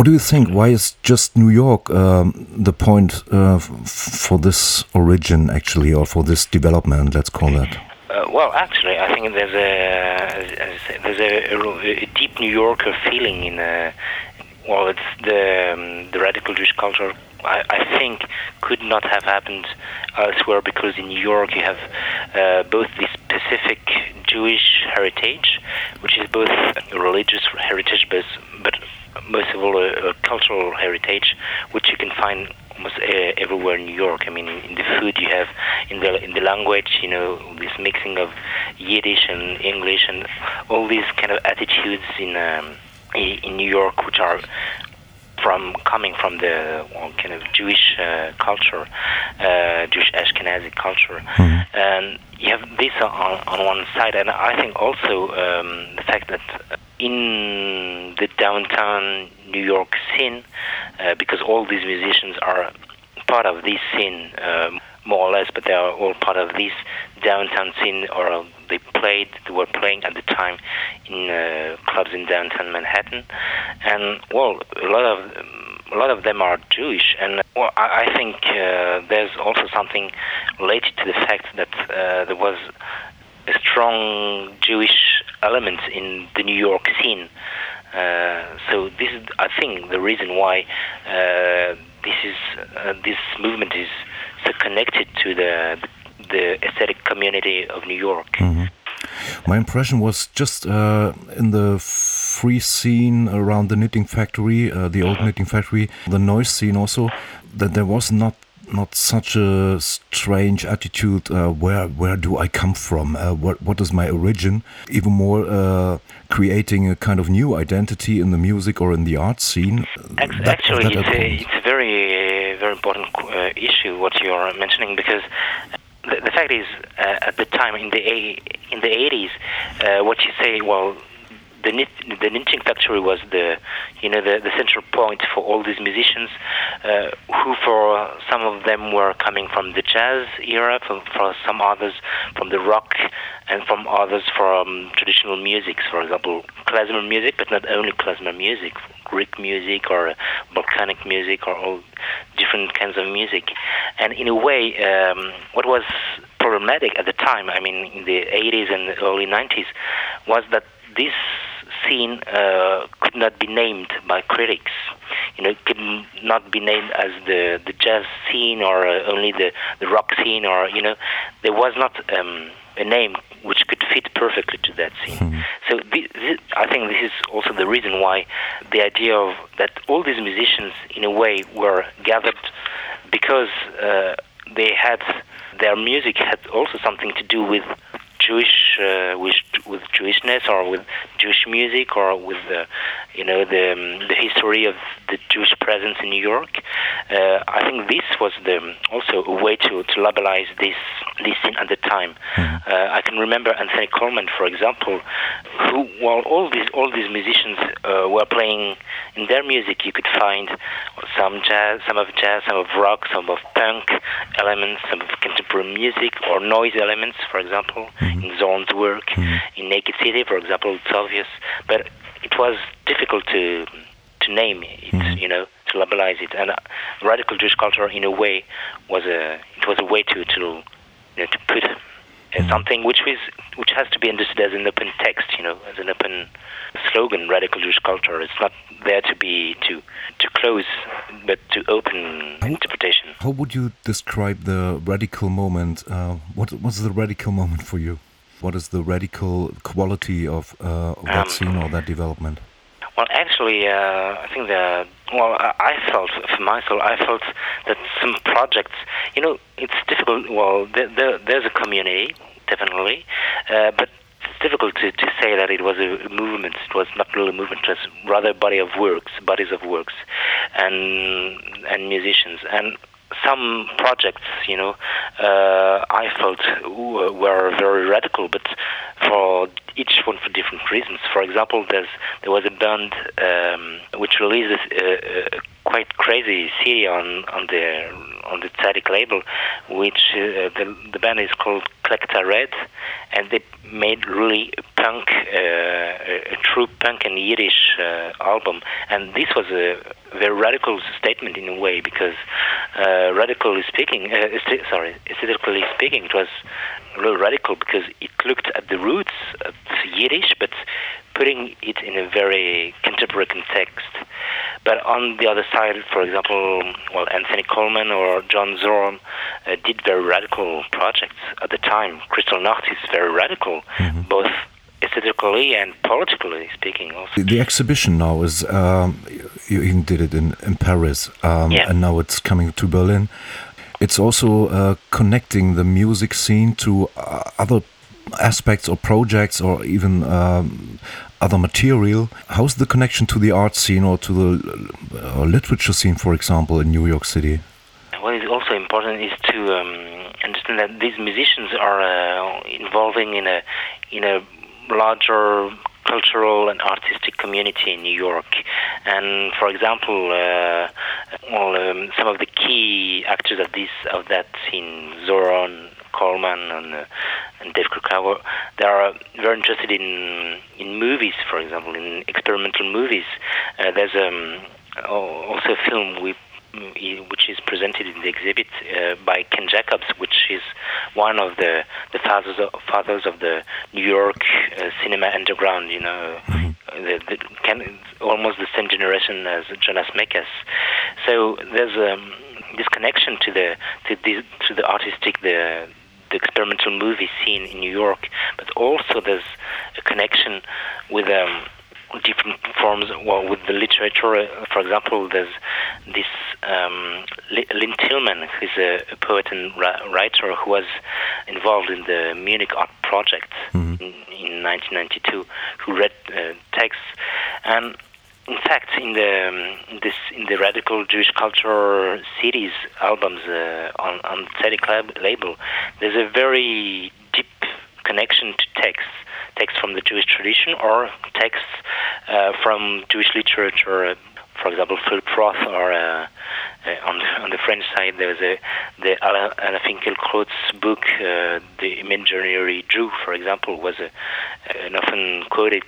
What do you think? Why is just New York um, the point uh, for this origin, actually, or for this development? Let's call it. Uh, well, actually, I think there's a there's a, a, a deep New Yorker feeling in. Uh, well, it's the um, the radical Jewish culture. I, I, think could not have happened elsewhere because in New York you have uh, both the specific Jewish heritage, which is both a religious heritage, but, but most of all a, a cultural heritage, which you can find almost uh, everywhere in New York. I mean, in the food you have, in the in the language, you know, this mixing of Yiddish and English and all these kind of attitudes in um, in New York, which are from coming from the kind of Jewish uh, culture, uh, Jewish Ashkenazi culture, mm-hmm. and you have this on, on one side, and I think also um, the fact that in the downtown New York scene, uh, because all these musicians are part of this scene, uh, more or less, but they are all part of this downtown scene, or they played, they were playing at the time in uh, clubs in downtown Manhattan, and well, a lot of a lot of them are Jewish, and well, I, I think uh, there's also something related to the fact that uh, there was a strong Jewish element in the New York scene. Uh, so this is, I think, the reason why uh, this is uh, this movement is connected to the the aesthetic community of New York. Mm-hmm. My impression was just uh, in the free scene around the knitting factory, uh, the old mm-hmm. knitting factory, the noise scene also, that there was not not such a strange attitude. Uh, where where do I come from? Uh, what what is my origin? Even more, uh, creating a kind of new identity in the music or in the art scene. Actually, that, that it's, a, it's, a, very very important uh, issue what you're mentioning because. The, the fact is, uh, at the time in the in the 80s, uh, what you say, well, the the knitting factory was the you know the, the central point for all these musicians uh, who for some of them were coming from the jazz era for, for some others from the rock and from others from traditional music. For example klezmer music but not only klezmer music Greek music or Balkanic music or all different kinds of music. And in a way um, what was problematic at the time I mean in the 80s and early 90s was that this scene uh, could not be named by critics. You know, it could not be named as the the jazz scene or uh, only the the rock scene, or you know, there was not um, a name which could fit perfectly to that scene. Mm-hmm. So this, this, I think this is also the reason why the idea of that all these musicians, in a way, were gathered because uh, they had their music had also something to do with Jewish uh, with with Jewishness or with Jewish music or with the you know the um, the history of the Jewish presence in New York. Uh, I think this was the also a way to to labelize this this scene at the time. Mm-hmm. Uh, I can remember Anthony Coleman, for example, who while all these all these musicians uh, were playing in their music, you could find some jazz, some of jazz, some of rock, some of punk elements, some of contemporary music or noise elements, for example. Mm-hmm in Zorn's work. Mm-hmm. In Naked City, for example, it's obvious, but it was difficult to to name it, mm-hmm. you know, to labelize it. And uh, radical Jewish culture, in a way, was a it was a way to to you know, to put uh, mm-hmm. something which is which has to be understood as an open text, you know, as an open slogan. Radical Jewish culture. It's not there to be to to close, but to open how, interpretation. How would you describe the radical moment? Uh, what was the radical moment for you? What is the radical quality of, uh, of that um, scene or that development? Well, actually, uh, I think the well, I felt for myself, I felt that some projects, you know, it's difficult. Well, there, there, there's a community, definitely, uh, but difficult to, to say that it was a movement. It was not really a movement. It was rather a body of works, bodies of works, and and musicians. And some projects, you know, uh, I felt were very radical, but for each one for different reasons. For example, there's there was a band um, which released a, a, quite crazy CD on on their on the Tzadik label, which uh, the the band is called Kletka Red, and they made really punk, uh, a, true punk and Yiddish uh, album, and this was a very radical statement in a way because uh, radically speaking, uh, sorry, aesthetically speaking, it was really radical because it looked at the roots of Yiddish, but putting it in a very contemporary context. But on the other side, for example, well, Anthony Coleman or John Zorn uh, did very radical projects at the time. Kristallnacht is very radical, mm-hmm. both aesthetically and politically speaking. Also, the exhibition now is um, you even did it in in Paris, um, yeah. and now it's coming to Berlin. It's also uh, connecting the music scene to uh, other aspects or projects or even um, other material. How's the connection to the art scene or to the uh, literature scene, for example, in New York City? What is also important is to um, understand that these musicians are uh, involving in a in a larger cultural and artistic community in New York. And for example, uh, um, some of the key actors of this of that scene, Zorn, Coleman, and, uh, and Dave Krakauer, they are very interested in in movies, for example, in experimental movies. Uh, there's um, also a film we which is presented in the exhibit uh, by Ken Jacobs, which is one of the, the fathers of, fathers of the New York uh, cinema underground. You know, mm-hmm. the, the Ken, almost the same generation as Jonas Mekas. So there's um, this connection to the to the to the artistic the the experimental movie scene in New York, but also there's a connection with um, different forms. Well, with the literature, for example, there's this um, Lynne Tillman, who's a, a poet and ra- writer who was involved in the Munich Art Project mm-hmm. in, in, 1992, who read uh, texts and. In fact, in the um, this in the radical Jewish culture cities albums uh, on on Tzadik label, there's a very deep connection to texts texts from the Jewish tradition or texts uh, from Jewish literature. For example, Philip Roth, or uh, uh, on, the, on the French side, there's a the Alain Finkielkraut's book, uh, The Imaginary Jew, for example, was a, an often quoted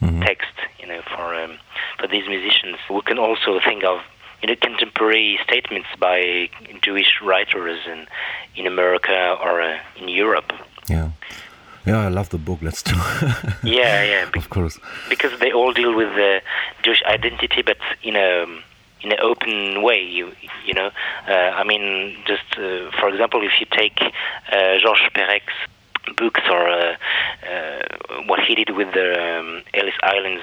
mm-hmm. text, you know, for um, for these musicians. We can also think of you know, contemporary statements by Jewish writers in in America or uh, in Europe. Yeah. Yeah, I love the book. Let's do. yeah, yeah. Be- of course. Because they all deal with the Jewish identity, but in a in an open way. You you know, uh, I mean, just uh, for example, if you take uh, Georges Perec's books or uh, uh, what he did with the um, Ellis Islands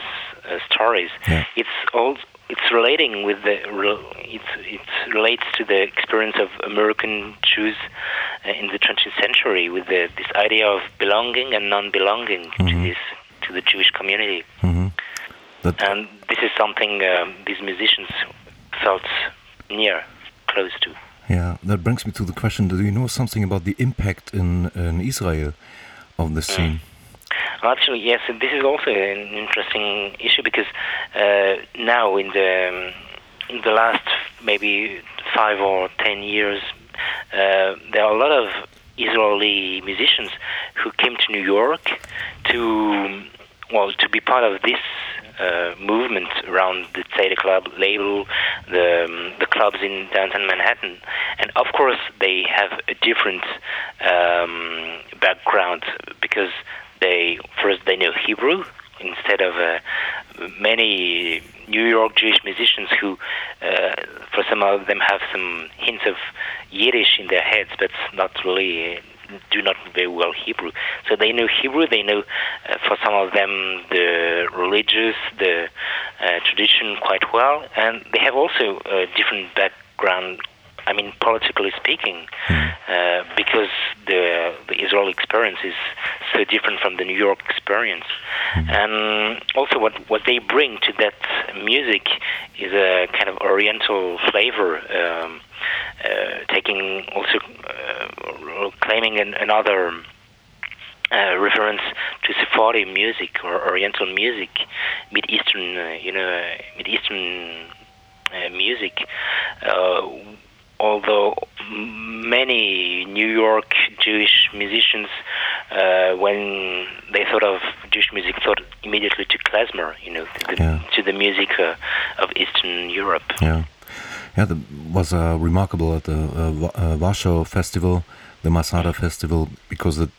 uh, stories, yeah. it's all it's relating with the it's it relates to the experience of American Jews uh, in the 20th century with the, this idea of belonging and non-belonging mm-hmm. to this to the Jewish community. Mm-hmm. and this is something um, these musicians felt near, close to. Yeah, that brings me to the question: Do you know something about the impact in in Israel of this mm. scene? Actually, yes. This is also an interesting issue because uh, now in the in the last maybe five or ten years, uh, there are a lot of Israeli musicians who came to New York to well to be part of this uh, movement around the Tzadik Club label, the um, the clubs in downtown Manhattan, and of course they have a different um, background because they first they know Hebrew instead of uh, many New York Jewish musicians who, uh, for some of them, have some hints of Yiddish in their heads, but not really do not very well Hebrew. So they know Hebrew. They know, uh, for some of them, the religious, the uh, tradition quite well, and they have also a different background I mean, politically speaking, hmm. uh, because the the Israeli experience is so different from the New York experience, mm. and also what what they bring to that music is a kind of Oriental flavor, um, uh, taking also uh, claiming an, another. Uh, reference to Sephardi music or Oriental music, Mid Eastern, uh, you know, Mid Eastern uh, music, although many New York Jewish musicians, uh, when they thought of Jewish music, thought immediately to klezmer, you know, to the, yeah. to the music uh, of Eastern Europe. Yeah, yeah, that was uh, remarkable at the uh, uh, Warsaw Festival, the Masada Festival, because it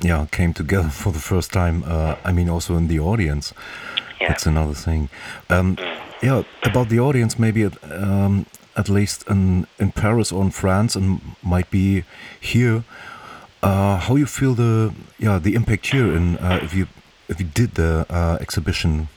yeah came together for the first time. Uh, I mean, also in the audience. Yeah. That's another thing. Um, yeah, about the audience, maybe. Um, at least in in Paris or in France, and might be here. Uh, how you feel the yeah the impact here, and uh, if you if you did the uh, exhibition?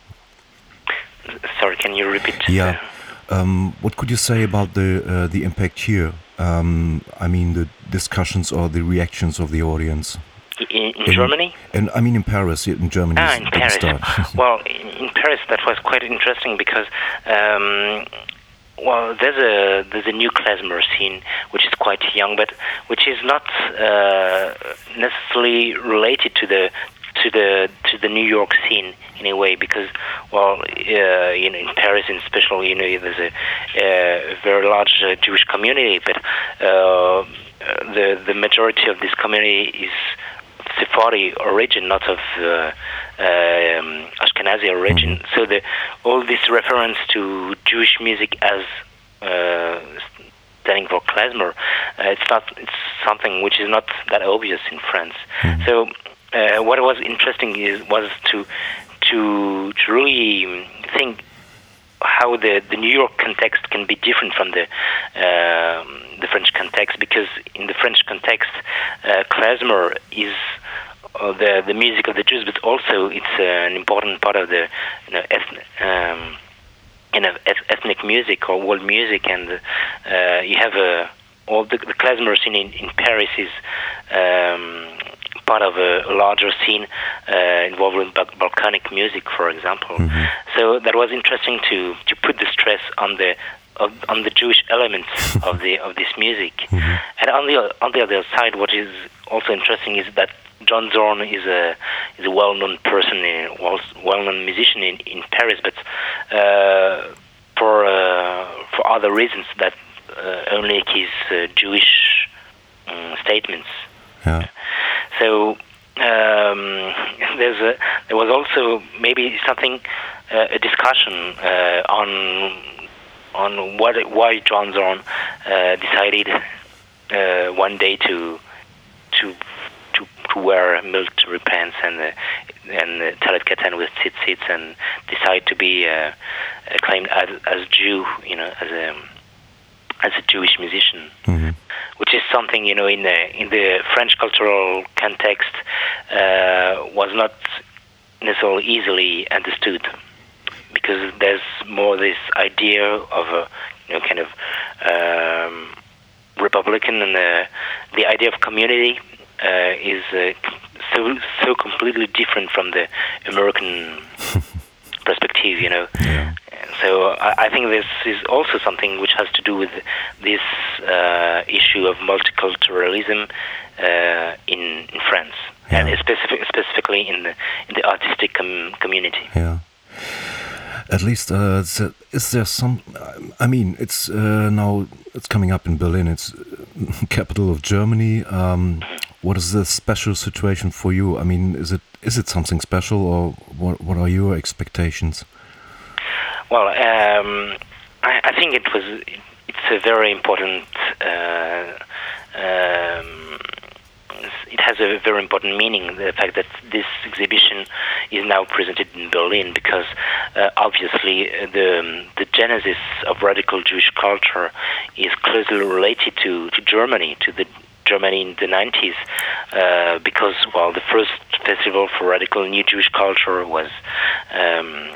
Sorry, can you repeat? Yeah. Um, what could you say about the uh, the impact here? Um, I mean, the discussions or the reactions of the audience. In, in, in, Germany? And I mean in Paris, in Germany. Ah, in Paris. well, in Paris, that was quite interesting because um, well, there's a there's a new klezmer scene which is quite young, but which is not uh, necessarily related to the to the to the New York scene in a way because well uh, you know in Paris in special you know there's a, a very large uh, Jewish community but uh, the the majority of this community is Sephardi origin, not of uh, um, Ashkenazi origin. Mm-hmm. So the, all this reference to Jewish music as uh, standing for klezmer, uh, it's not it's something which is not that obvious in France. Mm-hmm. So uh, what was interesting is was to to to really think how the, the New York context can be different from the uh, the French context because in the French context, uh, klezmer is uh, the the music of the Jews, but also it's uh, an important part of the you know, ethnic, um, you know ethnic music or world music, and you have all the, the klezmer scene in, in Paris is um, part of a, larger scene uh, involving Balkanic music, for example. Mm-hmm. So that was interesting to to put the stress on the of, on the Jewish elements of the of this music. Mm-hmm. And on the on the other side, what is also interesting is that John Zorn is a is a well-known person, a well-known musician in, in Paris, but uh, for uh, for other reasons that uh, only his uh, Jewish um, statements. Yeah. So um, there's a, there was also maybe something uh, a discussion uh, on on what why John Zorn uh, decided uh, one day to to to to wear military pants and uh, and uh, talit katan with tzitzits and decide to be uh, claimed as as Jew, you know, as a as a Jewish musician. Mm-hmm which is something you know in the in the French cultural context uh, was not necessarily easily understood because there's more this idea of a you know kind of um, Republican and the the idea of community uh, is uh, so so completely different from the American perspective, you know. Yeah. So I, I, think this is also something which has to do with this uh, issue of multiculturalism uh, in, in France, yeah. and specific, specifically in the in the artistic com community. Yeah. At least, uh, is there some? I mean, it's uh, now it's coming up in Berlin. It's capital of Germany. Um, what is the special situation for you? I mean, is it is it something special, or what? What are your expectations? Well, um, I, I, think it was. It's a very important. Uh, um, it has a very important meaning. The fact that this exhibition is now presented in Berlin, because uh, obviously uh, the the genesis of radical Jewish culture is closely related to, to Germany, to the Germany in the 90s, uh, because well, the first festival for radical new Jewish culture was um,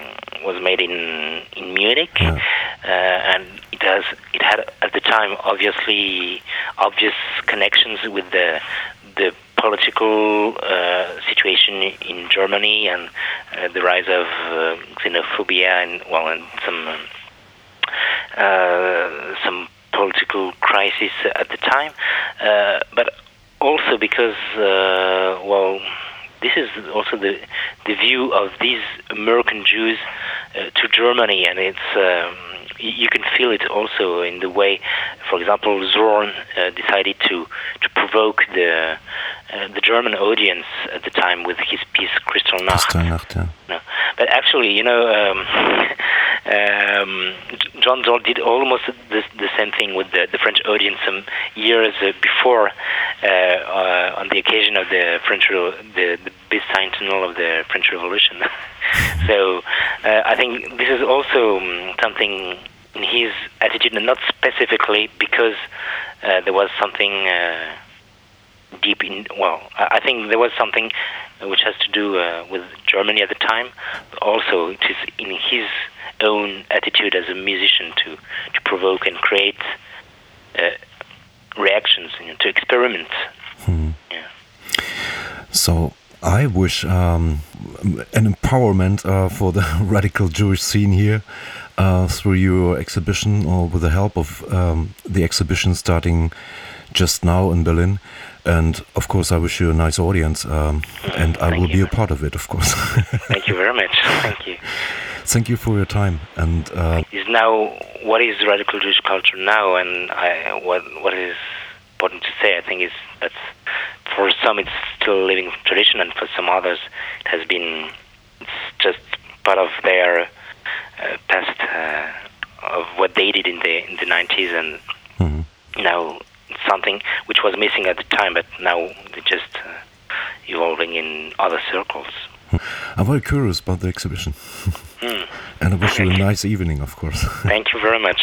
was made in in Munich, yeah. uh, and it has it had at the time obviously obvious connections with the the political uh, situation in Germany and uh, the rise of uh, xenophobia and well and some uh, some political crisis at the time, uh, but also because well this is also the the view of these American Jews uh, to Germany, and it's um, you can feel it also in the way, for example, Zorn uh, decided to to provoke the uh, the German audience at the time with his piece Kristallnacht. Kristallnacht, yeah. No. But actually, you know, um, um, John Zorn did almost the, the same thing with the, the French audience some years uh, before, uh, uh, on the occasion of the French the, the bicentennial of the French Revolution. so I think this is also um, something in his attitude, and not specifically because there was something deep in. Well, I think there was something which has to do uh, with Germany at the time. But also, it is in his own attitude as a musician to to provoke and create uh, reactions, you know, to experiment. Hmm. Yeah. So I wish um, an empowerment uh, for the radical Jewish scene here uh, through your exhibition or with the help of um, the exhibition starting just now in Berlin. And of course, I wish you a nice audience, um, and I will you. be a part of it, of course. Thank you very much. Thank you. Thank you for your time. And uh, is now what is radical Jewish culture now, and I, what what is important to say, I think, is that for some it's still a living tradition, and for some others it has been it's just part of their uh, past uh, of what they did in the in the 90s, and mhm. now something which was missing at the time, but now they're just uh, evolving in other circles. I'm very curious about the exhibition. Hmm. And I wish you a nice evening, of course. Thank you very much.